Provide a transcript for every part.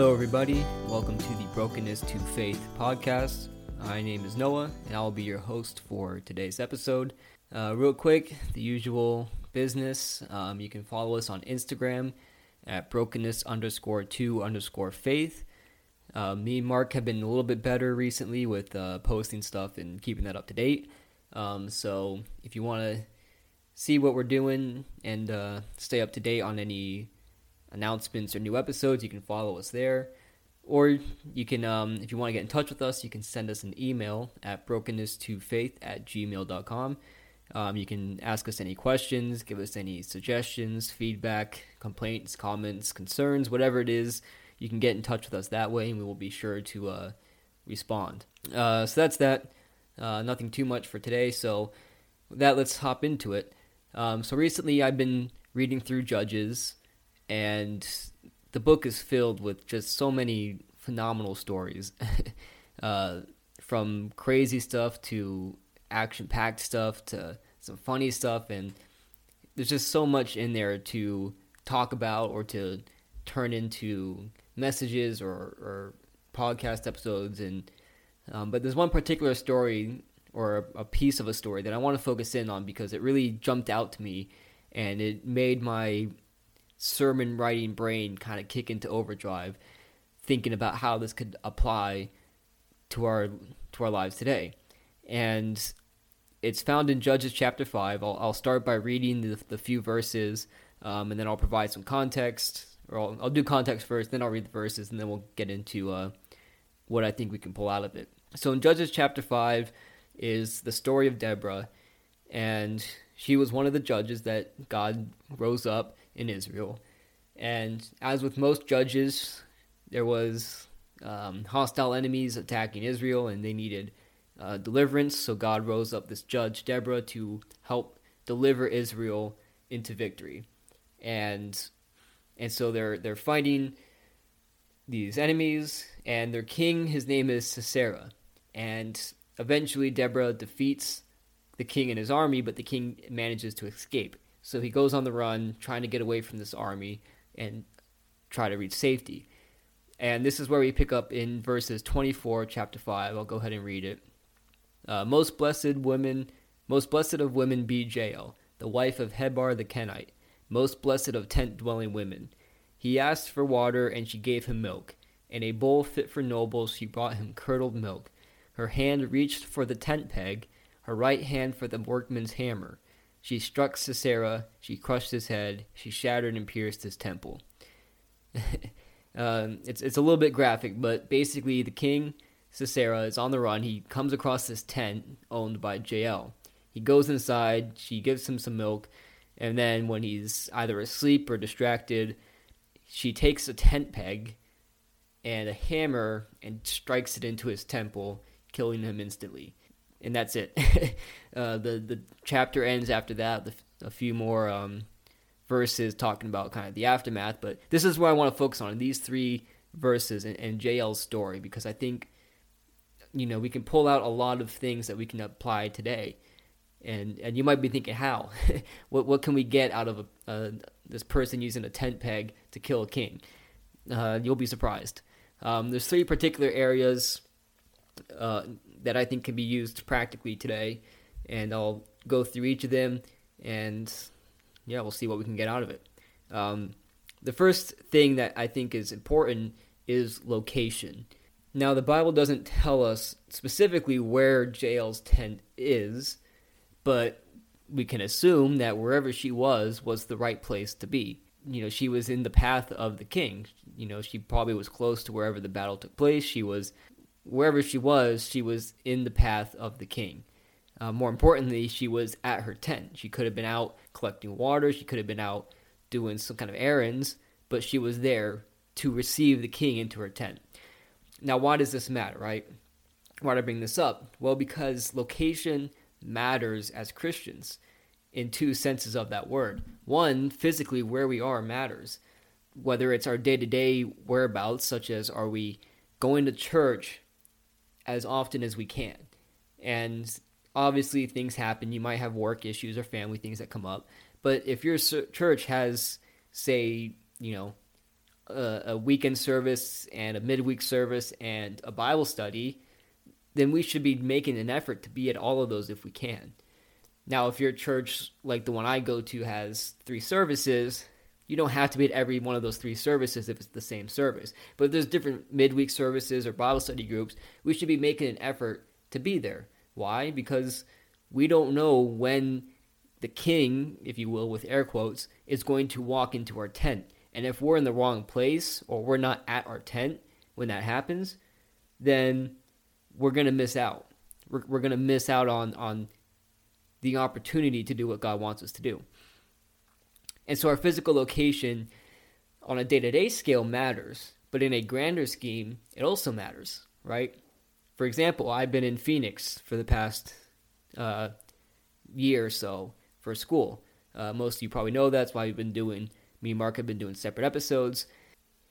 Hello, everybody. Welcome to the Brokenness to Faith podcast. My name is Noah, and I'll be your host for today's episode. Uh, real quick, the usual business. Um, you can follow us on Instagram at brokenness underscore two underscore faith. Uh, me and Mark have been a little bit better recently with uh, posting stuff and keeping that up to date. Um, so if you want to see what we're doing and uh, stay up to date on any announcements or new episodes, you can follow us there. Or you can, um, if you want to get in touch with us, you can send us an email at brokenness2faith at gmail.com. Um, you can ask us any questions, give us any suggestions, feedback, complaints, comments, concerns, whatever it is. You can get in touch with us that way, and we will be sure to uh, respond. Uh, so that's that. Uh, nothing too much for today. So that, let's hop into it. Um, so recently, I've been reading through Judges, and the book is filled with just so many phenomenal stories, uh, from crazy stuff to action-packed stuff to some funny stuff, and there's just so much in there to talk about or to turn into messages or, or podcast episodes and um, but there's one particular story or a, a piece of a story that I want to focus in on because it really jumped out to me and it made my sermon writing brain kind of kick into overdrive thinking about how this could apply to our to our lives today. And it's found in judges chapter 5 i'll, I'll start by reading the, the few verses um, and then i'll provide some context or I'll, I'll, do context first then i'll read the verses and then we'll get into uh, what i think we can pull out of it. So in judges chapter 5 is the story of deborah and she was one of the judges that god rose up in Israel. And as with most judges, there was um, hostile enemies attacking Israel, and they needed uh, deliverance. So God rose up this judge, Deborah, to help deliver Israel into victory. And and so they're they're fighting these enemies, and their king, his name is Sisera, and eventually Deborah defeats the king and his army, but the king manages to escape. So he goes on the run, trying to get away from this army and try to reach safety. And this is where we pick up in verses 24, chapter 5. I'll go ahead and read it. Uh, most blessed women, most blessed of women be Jael, the wife of Heber the Kenite, most blessed of tent dwelling women. He asked for water, and she gave him milk. In a bowl fit for nobles, she brought him curdled milk. Her hand reached for the tent peg, her right hand for the workman's hammer. She struck Sisera, she crushed his head, she shattered and pierced his temple. um, it's, it's a little bit graphic, but basically, the king, Sisera, is on the run. He comes across this tent owned by Jael. He goes inside, she gives him some milk, and then when he's either asleep or distracted, she takes a tent peg and a hammer and strikes it into his temple, killing him instantly and that's it. uh, the the chapter ends after that. The, a few more um, verses talking about kind of the aftermath, but this is where I want to focus on these three verses and, and Jael's story because I think you know we can pull out a lot of things that we can apply today. And and you might be thinking how what what can we get out of a, uh, this person using a tent peg to kill a king? Uh, you'll be surprised. Um, there's three particular areas uh, that I think can be used practically today, and I'll go through each of them, and yeah, we'll see what we can get out of it. Um, the first thing that I think is important is location. Now, the Bible doesn't tell us specifically where Jael's tent is, but we can assume that wherever she was was the right place to be. You know, she was in the path of the king. You know, she probably was close to wherever the battle took place. She was wherever she was, she was in the path of the king. Uh, more importantly, she was at her tent. She could have been out collecting water, she could have been out doing some kind of errands, but she was there to receive the king into her tent. Now, why does this matter, right? Why do I bring this up? Well, because location matters as Christians in two senses of that word. One, physically, where we are matters. Whether it's our day to day whereabouts, such as are we going to church as often as we can. And obviously, things happen. You might have work issues or family things that come up. But if your church has, say, you know, a, a weekend service and a midweek service and a Bible study, then we should be making an effort to be at all of those if we can. Now, if your church, like the one I go to, has three services, you don't have to be at every one of those three services if it's the same service. But if there's different midweek services or Bible study groups, we should be making an effort to be there. Why? Because we don't know when the king, if you will, with air quotes, is going to walk into our tent. And if we're in the wrong place or we're not at our tent when that happens, then we're going to miss out. We're, we're going to miss out on, on the opportunity to do what God wants us to do. And so our physical location on a day to day scale matters, but in a grander scheme, it also matters, right? For example, I've been in Phoenix for the past uh, year or so for school. Uh, most of you probably know that's why we've been doing, me and Mark have been doing separate episodes.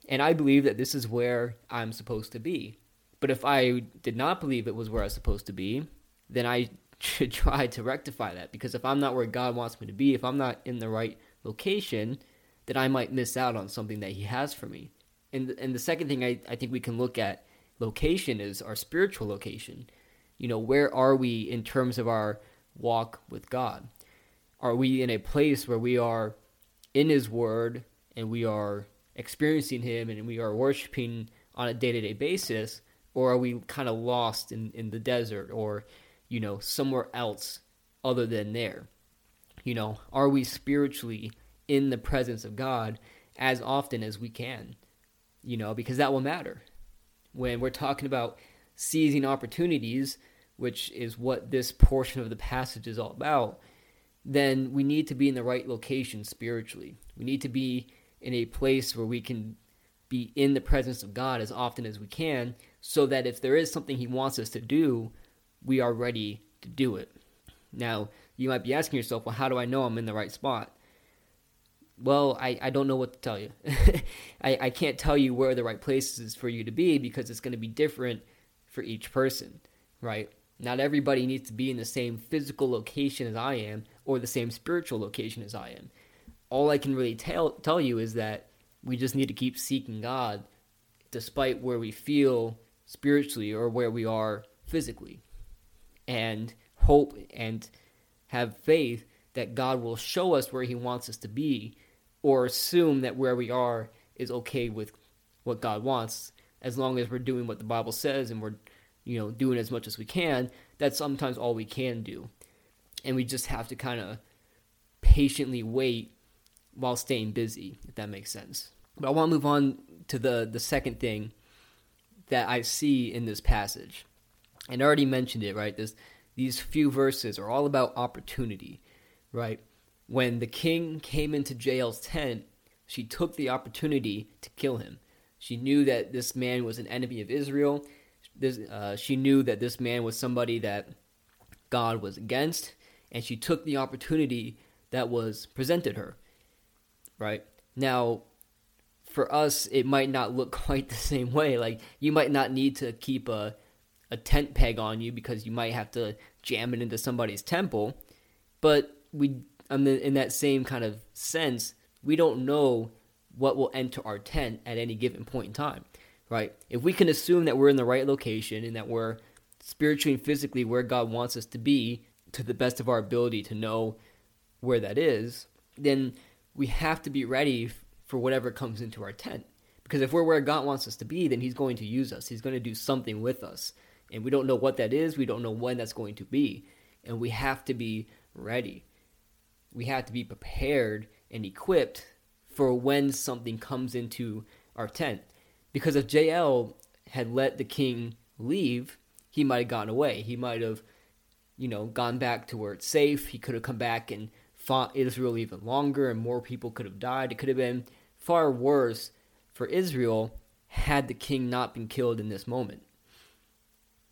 And I believe that this is where I'm supposed to be. But if I did not believe it was where I was supposed to be, then I should try to rectify that. Because if I'm not where God wants me to be, if I'm not in the right location, that I might miss out on something that He has for me. And, and the second thing I, I think we can look at location is our spiritual location. You know, where are we in terms of our walk with God? Are we in a place where we are in His Word and we are experiencing Him and we are worshiping on a day to day basis? Or are we kind of lost in, in the desert or, you know, somewhere else other than there? You know, are we spiritually in the presence of God as often as we can? You know, because that will matter. When we're talking about seizing opportunities, which is what this portion of the passage is all about, then we need to be in the right location spiritually. We need to be in a place where we can be in the presence of God as often as we can, so that if there is something He wants us to do, we are ready to do it. Now, you might be asking yourself, well, how do I know I'm in the right spot? Well, I, I don't know what to tell you. I, I can't tell you where the right place is for you to be because it's going to be different for each person, right? Not everybody needs to be in the same physical location as I am or the same spiritual location as I am. All I can really tell, tell you is that we just need to keep seeking God despite where we feel spiritually or where we are physically. And hope and have faith that God will show us where He wants us to be, or assume that where we are is okay with what God wants, as long as we're doing what the Bible says and we're, you know, doing as much as we can. That's sometimes all we can do, and we just have to kind of patiently wait while staying busy, if that makes sense. But I want to move on to the the second thing that I see in this passage, and I already mentioned it. Right, this these few verses are all about opportunity, right? When the king came into Jael's tent, she took the opportunity to kill him. She knew that this man was an enemy of Israel. This, uh, she knew that this man was somebody that God was against, and she took the opportunity that was presented her. Right now, for us, it might not look quite the same way. Like you might not need to keep a a tent peg on you because you might have to jam it into somebody's temple. But we, in that same kind of sense, we don't know what will enter our tent at any given point in time, right? If we can assume that we're in the right location and that we're spiritually and physically where God wants us to be to the best of our ability to know where that is, then we have to be ready for whatever comes into our tent. Because if we're where God wants us to be, then He's going to use us. He's going to do something with us and we don't know what that is. We don't know when that's going to be. And we have to be ready. We have to be prepared and equipped for when something comes into our tent. Because if Jael had let the king leave, he might have gone away. He might have, you know, gone back to where it's safe. He could have come back and fought Israel even longer, and more people could have died. It could have been far worse for Israel had the king not been killed in this moment.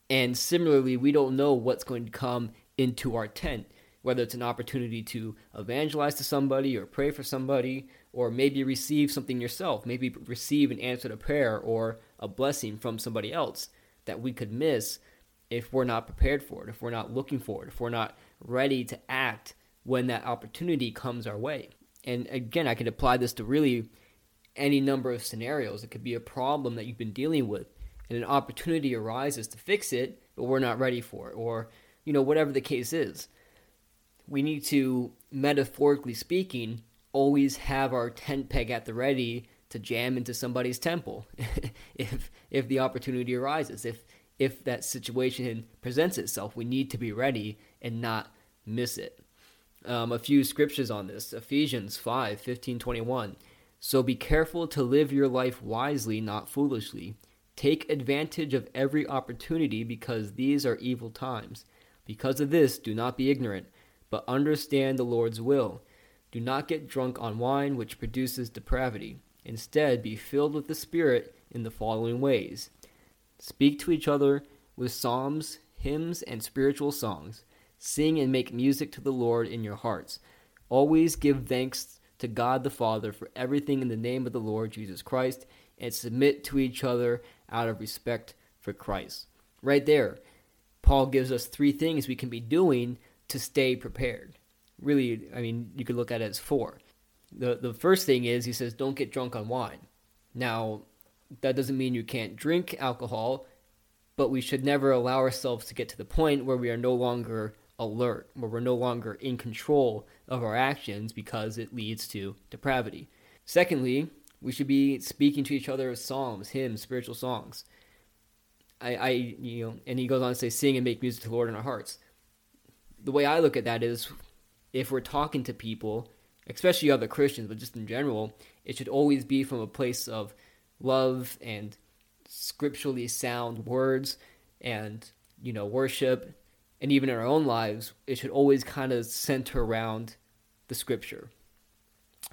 And similarly, we don't know what's going to come into our tent, whether it's an opportunity to evangelize to somebody or pray for somebody, or maybe receive something yourself, maybe receive an answer to prayer or a blessing from somebody else that we could miss if we're not prepared for it, if we're not looking for it, if we're not ready to act when that opportunity comes our way. And again, I can apply this to really any number of scenarios. It could be a problem that you've been dealing with, and an opportunity arises to fix it, but we're not ready for it, or you know whatever the case is. We need to, metaphorically speaking, always have our tent peg at the ready to jam into somebody's temple if if the opportunity arises. If if that situation presents itself, we need to be ready and not miss it. Um, a few scriptures on this Ephesians 5 15 21. So be careful to live your life wisely, not foolishly. Take advantage of every opportunity because these are evil times. Because of this, do not be ignorant, but understand the Lord's will. Do not get drunk on wine, which produces depravity. Instead, be filled with the Spirit in the following ways Speak to each other with psalms, hymns, and spiritual songs. Sing and make music to the Lord in your hearts. Always give thanks to God the Father for everything in the name of the Lord Jesus Christ, and submit to each other out of respect for Christ. Right there, Paul gives us three things we can be doing to stay prepared. Really, I mean, you could look at it as four. The, the first thing is he says, don't get drunk on wine. Now, that doesn't mean you can't drink alcohol, but we should never allow ourselves to get to the point where we are no longer alert, where we're no longer in control of our actions because it leads to depravity. Secondly, we should be speaking to each other of psalms, hymns, spiritual songs. I, I, you know, and he goes on to say, sing and make music to the Lord in our hearts. The way I look at that is, if we're talking to people, especially other Christians, but just in general, it should always be from a place of love and scripturally sound words and you know worship and even in our own lives it should always kind of center around the scripture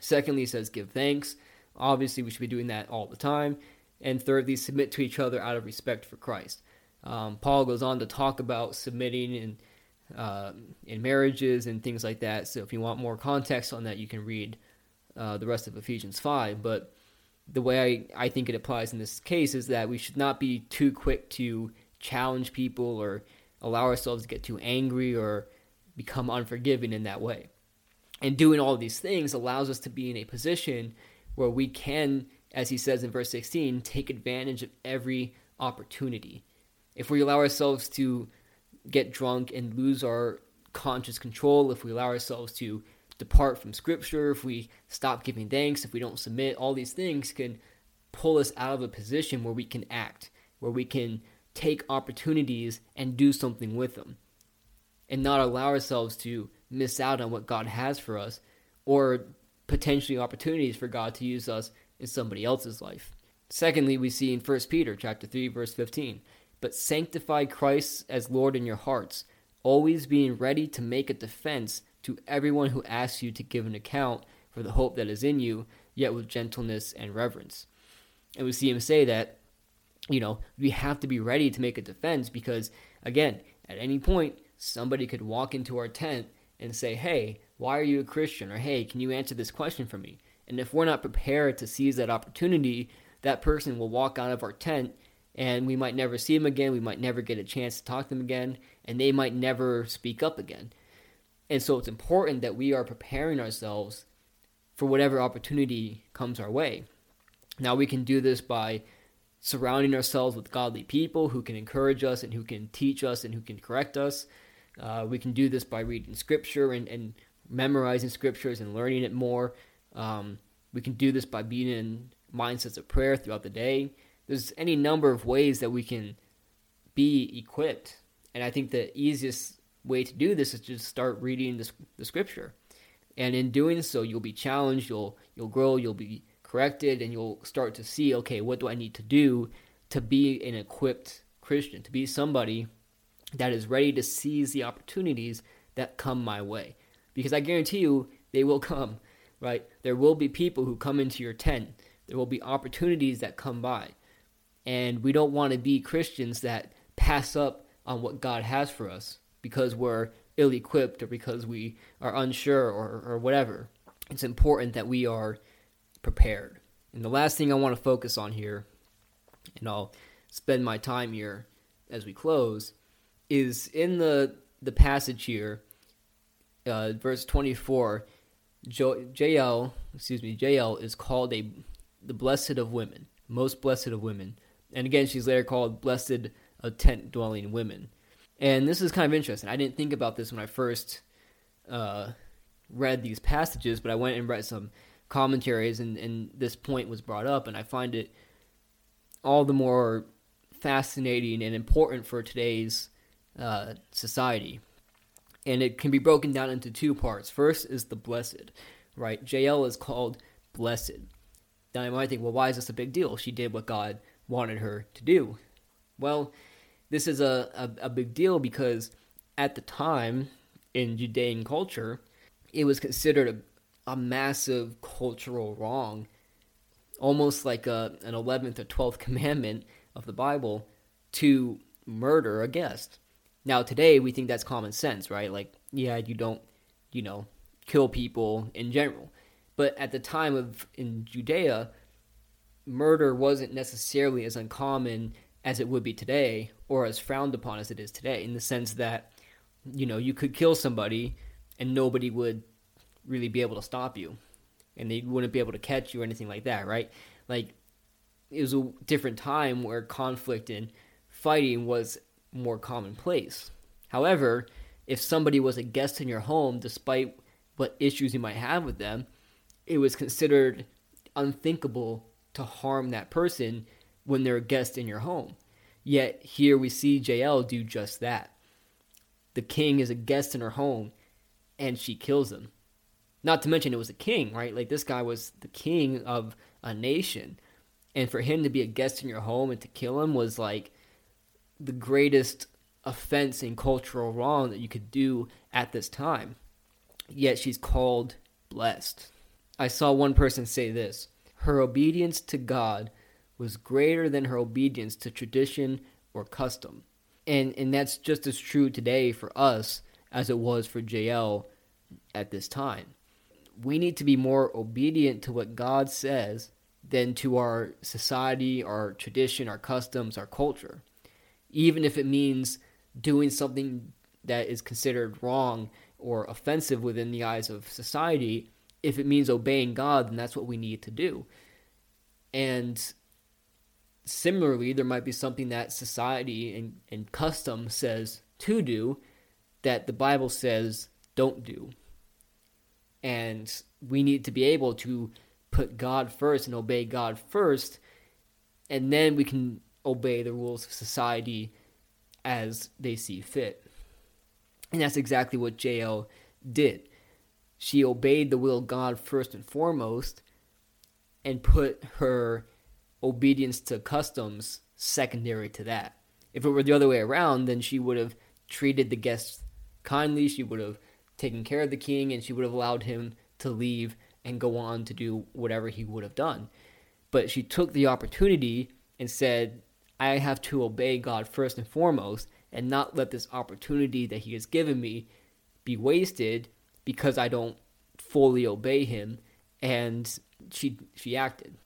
secondly he says give thanks obviously we should be doing that all the time. And thirdly submit to each other out of respect for christ. Um, paul goes on to talk about submitting in uh, in marriages and things like that. So if you want more context on that you can read uh, the rest of ephesians 5 but the way I, I think it applies in this case is that we should not be too quick to challenge people or allow ourselves to get too angry or become unforgiving in that way. And doing all these things allows us to be in a position where we can, as he says in verse 16, take advantage of every opportunity. If we allow ourselves to get drunk and lose our conscious control, if we allow ourselves to depart from scripture, if we stop giving thanks, if we don't submit, all these things can pull us out of a position where we can act, where we can take opportunities and do something with them, and not allow ourselves to miss out on what God has for us or potentially opportunities for God to use us in somebody else's life. Secondly, we see in 1 Peter chapter 3 verse 15, but sanctify Christ as Lord in your hearts, always being ready to make a defense to everyone who asks you to give an account for the hope that is in you, yet with gentleness and reverence. And we see him say that, you know, we have to be ready to make a defense because, again, at any point, somebody could walk into our tent and say, hey, why are you a Christian? Or hey, can you answer this question for me? And if we're not prepared to seize that opportunity, that person will walk out of our tent and we might never see them again. We might never get a chance to talk to them again, and they might never speak up again. And so it's important that we are preparing ourselves for whatever opportunity comes our way. Now, we can do this by surrounding ourselves with godly people who can encourage us and who can teach us and who can correct us. Uh, we can do this by reading scripture and, and memorizing scriptures and learning it more. Um, we can do this by being in mindsets of prayer throughout the day. There's any number of ways that we can be equipped. And I think the easiest way to do this is just start reading the, the scripture. And in doing so, you'll be challenged, you'll you'll grow, you'll be corrected, and you'll start to see, okay, what do I need to do to be an equipped Christian, to be somebody that is ready to seize the opportunities that come my way. Because I guarantee you, they will come, right? There will be people who come into your tent. There will be opportunities that come by. And we don't want to be Christians that pass up on what God has for us because we're ill equipped or because we are unsure or, or whatever. It's important that we are prepared. And the last thing I want to focus on here, and I'll spend my time here as we close, is in the the passage here, uh, verse twenty four. Jael, excuse me, Jael is called a the blessed of women, most blessed of women. And again, she's later called blessed of tent dwelling women. And this is kind of interesting. I didn't think about this when I first uh, read these passages, but I went and read some commentaries, and, and this point was brought up, and I find it all the more fascinating and important for today's uh, society. And it can be broken down into two parts. First is the blessed, right? Jael is called blessed. Now you might think, well, why is this a big deal? She did what God wanted her to do. Well, this is a, a, a big deal because at the time in Judean culture, it was considered a, a massive cultural wrong, almost like a, an 11th or 12th commandment of the Bible to murder a guest. Now, today, we think that's common sense, right? Like, yeah, you don't, you know, kill people in general. But at the time of in Judea, murder wasn't necessarily as uncommon as it would be today or as frowned upon as it is today in the sense that you know you could kill somebody and nobody would really be able to stop you and they wouldn't be able to catch you or anything like that right like it was a different time where conflict and fighting was more commonplace however if somebody was a guest in your home despite what issues you might have with them it was considered unthinkable to harm that person when they're a guest in your home. Yet here we see Jael do just that. The king is a guest in her home and she kills him. Not to mention it was a king, right? Like this guy was the king of a nation. And for him to be a guest in your home and to kill him was like the greatest offense and cultural wrong that you could do at this time. Yet she's called blessed. I saw one person say this her obedience to God was greater than her obedience to tradition or custom. And and that's just as true today for us as it was for Jael at this time. We need to be more obedient to what God says than to our society, our tradition, our customs, our culture. Even if it means doing something that is considered wrong or offensive within the eyes of society, if it means obeying God, then that's what we need to do. And similarly, there might be something that society and, and custom says to do that the Bible says don't do. And we need to be able to put God first and obey God first, and then we can obey the rules of society as they see fit. And that's exactly what Jael did. She obeyed the will of God first and foremost and put her obedience to customs secondary to that. If it were the other way around, then she would have treated the guests kindly, she would have taken care of the king, and she would have allowed him to leave and go on to do whatever he would have done. But she took the opportunity and said, I have to obey God first and foremost and not let this opportunity that He has given me be wasted because I don't fully obey Him. And she she acted.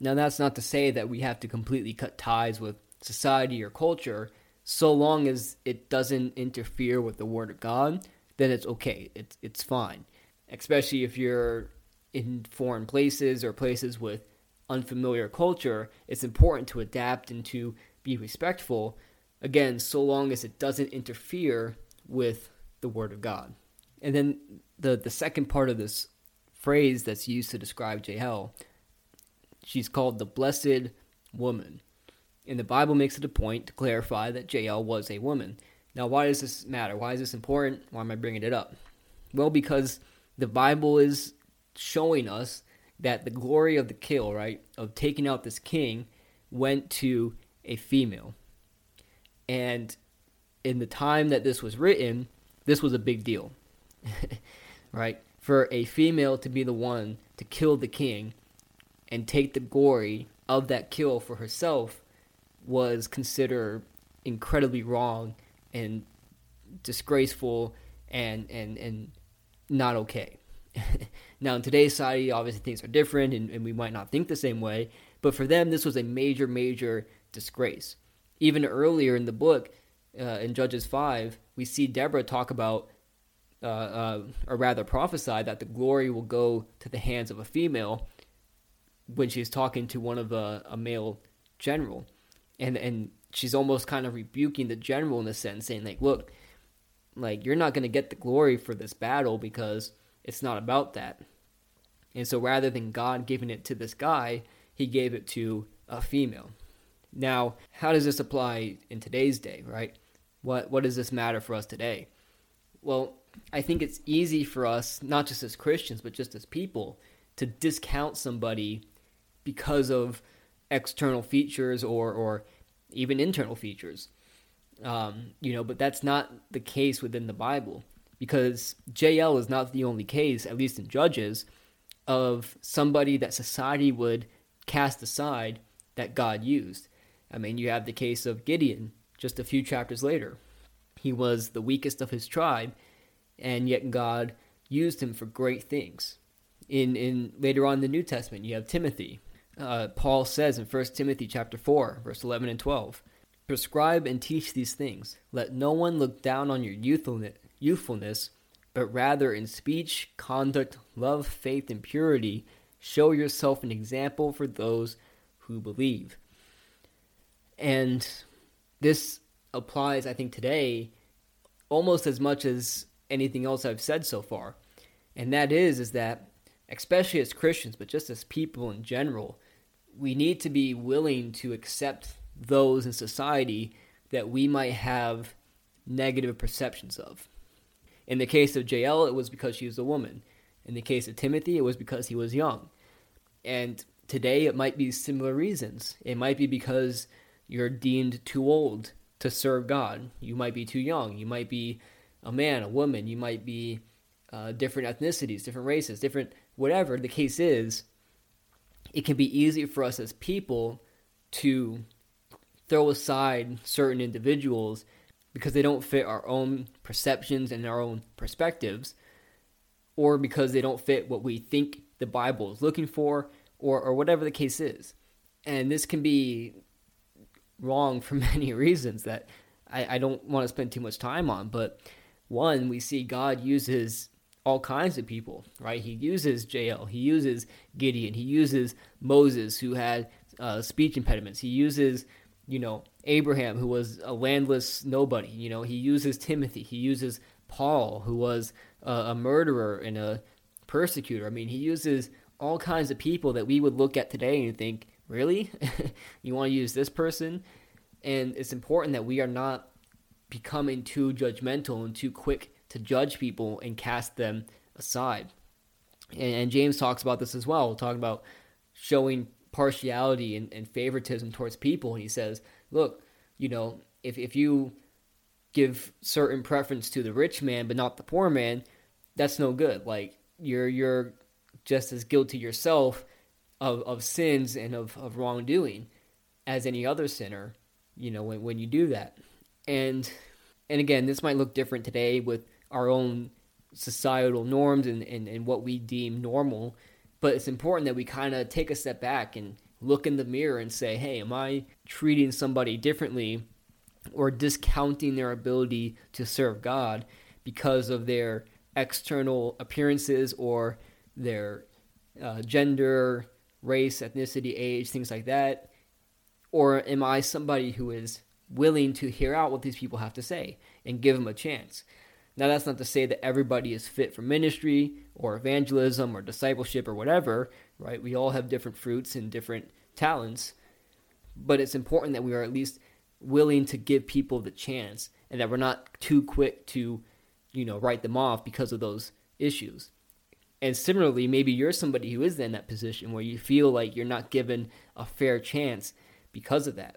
Now, that's not to say that we have to completely cut ties with society or culture. So long as it doesn't interfere with the Word of God, then it's okay. It's it's fine. Especially if you're in foreign places or places with unfamiliar culture, it's important to adapt and to be respectful. Again, so long as it doesn't interfere with the Word of God. And then the the second part of this phrase that's used to describe Jael She's called the Blessed Woman. And the Bible makes it a point to clarify that Jael was a woman. Now, why does this matter? Why is this important? Why am I bringing it up? Well, because the Bible is showing us that the glory of the kill, right, of taking out this king, went to a female. And in the time that this was written, this was a big deal, right? For a female to be the one to kill the king and take the glory of that kill for herself was considered incredibly wrong and disgraceful and and and not okay. now in today's society obviously things are different and, and we might not think the same way, but for them this was a major, major disgrace. Even earlier in the book, uh, in Judges 5, we see Deborah talk about uh, uh, or rather prophesy that the glory will go to the hands of a female when she's talking to one of a, a male general, and and she's almost kind of rebuking the general in a sense, saying like, look, like you're not going to get the glory for this battle because it's not about that. And so rather than God giving it to this guy, he gave it to a female. Now, how does this apply in today's day, right? What what does this matter for us today? Well, I think it's easy for us, not just as Christians, but just as people, to discount somebody because of external features or or even internal features. Um, you know, but that's not the case within the Bible because Jael is not the only case, at least in Judges, of somebody that society would cast aside that God used. I mean, you have the case of Gideon just a few chapters later. He was the weakest of his tribe, and yet God used him for great things. In in later on in the New Testament, you have Timothy. Uh, Paul says in 1 Timothy chapter 4, verse 11 and 12, Prescribe and teach these things. Let no one look down on your youthfulness, but rather in speech, conduct, love, faith, and purity, show yourself an example for those who believe. And this applies, I think, today almost as much as anything else I've said so far. And that is, is that, especially as Christians, but just as people in general, we need to be willing to accept those in society that we might have negative perceptions of. In the case of Jael, it was because she was a woman. In the case of Timothy, it was because he was young. And today, it might be similar reasons. It might be because you're deemed too old to serve God. You might be too young. You might be a man, a woman. You might be uh, different ethnicities, different races, different whatever the case is. It can be easy for us as people to throw aside certain individuals because they don't fit our own perceptions and our own perspectives, or because they don't fit what we think the Bible is looking for, or, or whatever the case is. And this can be wrong for many reasons that I, I don't want to spend too much time on. But one, we see God uses all kinds of people, right? He uses Jael, he uses Gideon, he uses Moses, who had uh, speech impediments, he uses, you know, Abraham, who was a landless nobody, you know, he uses Timothy, he uses Paul, who was a, a murderer and a persecutor. I mean, he uses all kinds of people that we would look at today and think, really? you want to use this person? And it's important that we are not becoming too judgmental and too quick to judge people and cast them aside. And, and James talks about this as well, talking about showing partiality and, and favoritism towards people. And he says, look, you know, if, if you give certain preference to the rich man but not the poor man, that's no good. Like you're you're just as guilty yourself of, of sins and of, of wrongdoing as any other sinner, you know, when, when you do that. And and again, this might look different today with our own societal norms and, and, and what we deem normal, but it's important that we kind of take a step back and look in the mirror and say, hey, am I treating somebody differently or discounting their ability to serve God because of their external appearances or their uh, gender, race, ethnicity, age, things like that? Or am I somebody who is willing to hear out what these people have to say and give them a chance? Now, that's not to say that everybody is fit for ministry or evangelism or discipleship or whatever, right? We all have different fruits and different talents, but it's important that we are at least willing to give people the chance and that we're not too quick to, you know, write them off because of those issues. And similarly, maybe you're somebody who is in that position where you feel like you're not given a fair chance because of that.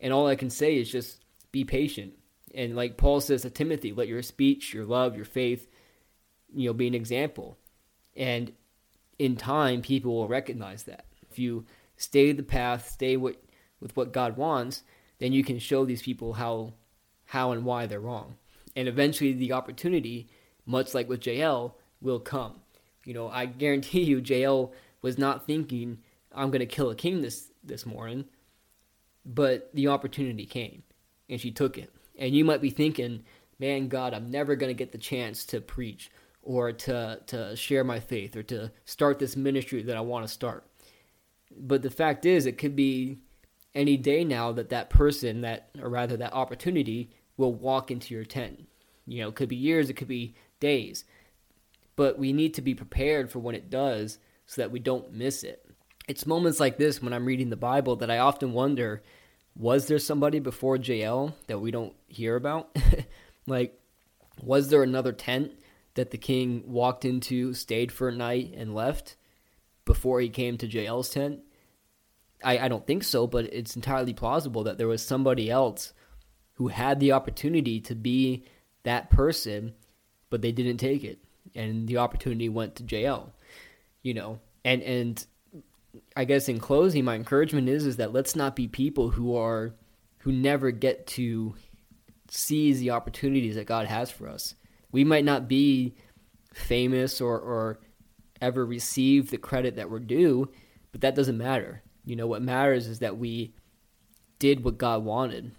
And all I can say is just be patient. And like Paul says to Timothy, let your speech, your love, your faith, you know, be an example. And in time, people will recognize that. If you stay the path, stay with, with what God wants, then you can show these people how how and why they're wrong. And eventually the opportunity, much like with Jael, will come. You know, I guarantee you, Jael was not thinking, "I'm going to kill a king this this morning," but the opportunity came, and she took it. And you might be thinking, "Man, God, I'm never going to get the chance to preach or to to share my faith or to start this ministry that I want to start." But the fact is, it could be any day now that that person, that or rather that opportunity, will walk into your tent. You know, it could be years, it could be days. But we need to be prepared for when it does so that we don't miss it. It's moments like this when I'm reading the Bible that I often wonder was there somebody before Jael that we don't hear about? like, was there another tent that the king walked into, stayed for a night, and left before he came to Jael's tent? I, I don't think so, but it's entirely plausible that there was somebody else who had the opportunity to be that person, but they didn't take it, and the opportunity went to Jael. You know, and and I guess in closing, my encouragement is is that let's not be people who are who never get to seize the opportunities that God has for us. We might not be famous or, or ever receive the credit that we're due, but that doesn't matter. You know, what matters is that we did what God wanted,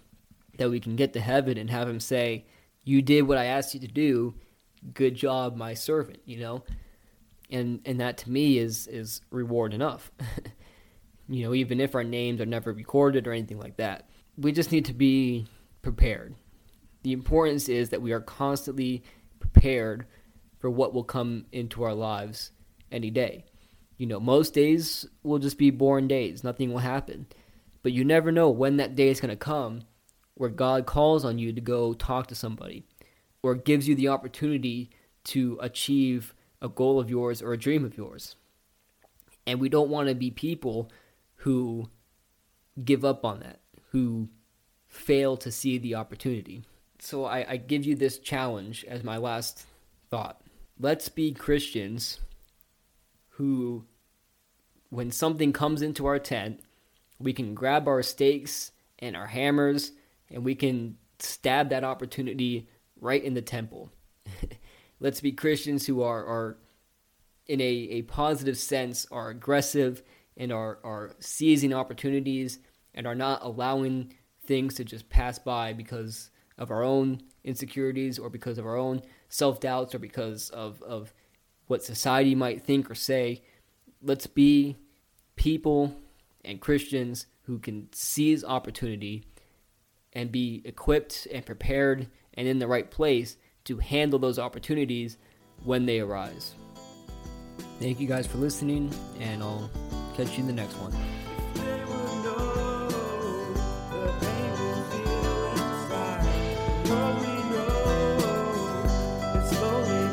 that we can get to heaven and have Him say, You did what I asked you to do. Good job, my servant, you know? And, and that to me is, is reward enough. you know, even if our names are never recorded or anything like that. We just need to be prepared. The importance is that we are constantly prepared for what will come into our lives any day. You know, most days will just be boring days, nothing will happen. But you never know when that day is going to come where God calls on you to go talk to somebody or gives you the opportunity to achieve a goal of yours or a dream of yours. And we don't want to be people who give up on that, who fail to see the opportunity. So I, I give you this challenge as my last thought. Let's be Christians who, when something comes into our tent, we can grab our stakes and our hammers and we can stab that opportunity right in the temple. Let's be Christians who are, are in a, a positive sense, are aggressive and are, are seizing opportunities and are not allowing things to just pass by because of our own insecurities or because of our own self doubts or because of, of what society might think or say. Let's be people and Christians who can seize opportunity and be equipped and prepared and in the right place to handle those opportunities when they arise. Thank you guys for listening, and I'll catch you in the next one.